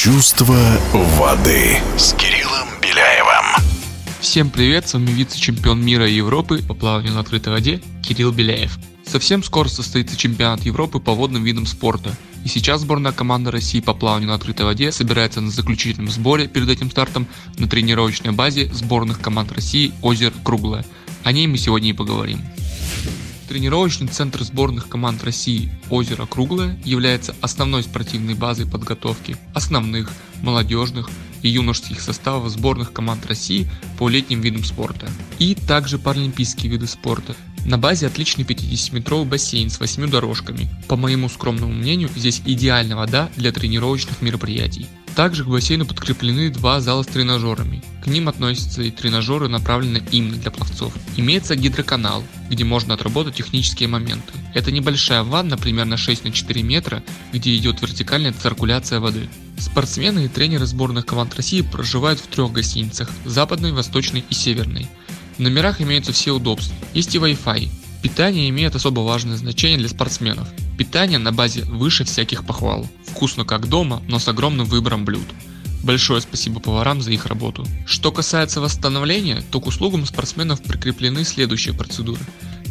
Чувство воды с Кириллом Беляевым. Всем привет, с вами вице-чемпион мира и Европы по плаванию на открытой воде Кирилл Беляев. Совсем скоро состоится чемпионат Европы по водным видам спорта. И сейчас сборная команда России по плаванию на открытой воде собирается на заключительном сборе перед этим стартом на тренировочной базе сборных команд России «Озеро Круглое». О ней мы сегодня и поговорим. Тренировочный центр сборных команд России «Озеро Круглое» является основной спортивной базой подготовки основных, молодежных и юношеских составов сборных команд России по летним видам спорта и также паралимпийские виды спорта. На базе отличный 50-метровый бассейн с 8 дорожками. По моему скромному мнению, здесь идеальная вода для тренировочных мероприятий. Также к бассейну подкреплены два зала с тренажерами. К ним относятся и тренажеры, направленные именно для пловцов. Имеется гидроканал, где можно отработать технические моменты. Это небольшая ванна примерно 6 на 4 метра, где идет вертикальная циркуляция воды. Спортсмены и тренеры сборных команд России проживают в трех гостиницах – западной, восточной и северной. В номерах имеются все удобства. Есть и Wi-Fi. Питание имеет особо важное значение для спортсменов. Питание на базе выше всяких похвал. Вкусно как дома, но с огромным выбором блюд. Большое спасибо поварам за их работу. Что касается восстановления, то к услугам спортсменов прикреплены следующие процедуры.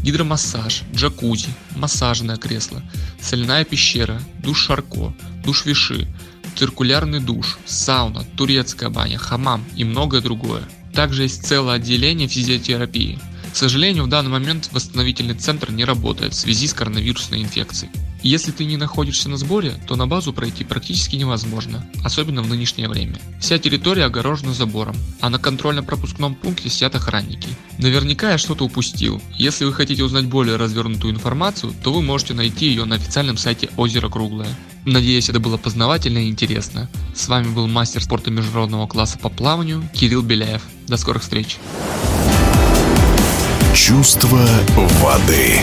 Гидромассаж, джакузи, массажное кресло, соляная пещера, душ Шарко, душ Виши, циркулярный душ, сауна, турецкая баня, хамам и многое другое. Также есть целое отделение физиотерапии – к сожалению, в данный момент восстановительный центр не работает в связи с коронавирусной инфекцией. Если ты не находишься на сборе, то на базу пройти практически невозможно, особенно в нынешнее время. Вся территория огорожена забором, а на контрольно-пропускном пункте сидят охранники. Наверняка я что-то упустил. Если вы хотите узнать более развернутую информацию, то вы можете найти ее на официальном сайте Озеро Круглое. Надеюсь, это было познавательно и интересно. С вами был мастер спорта международного класса по плаванию Кирилл Беляев. До скорых встреч! Чувство воды.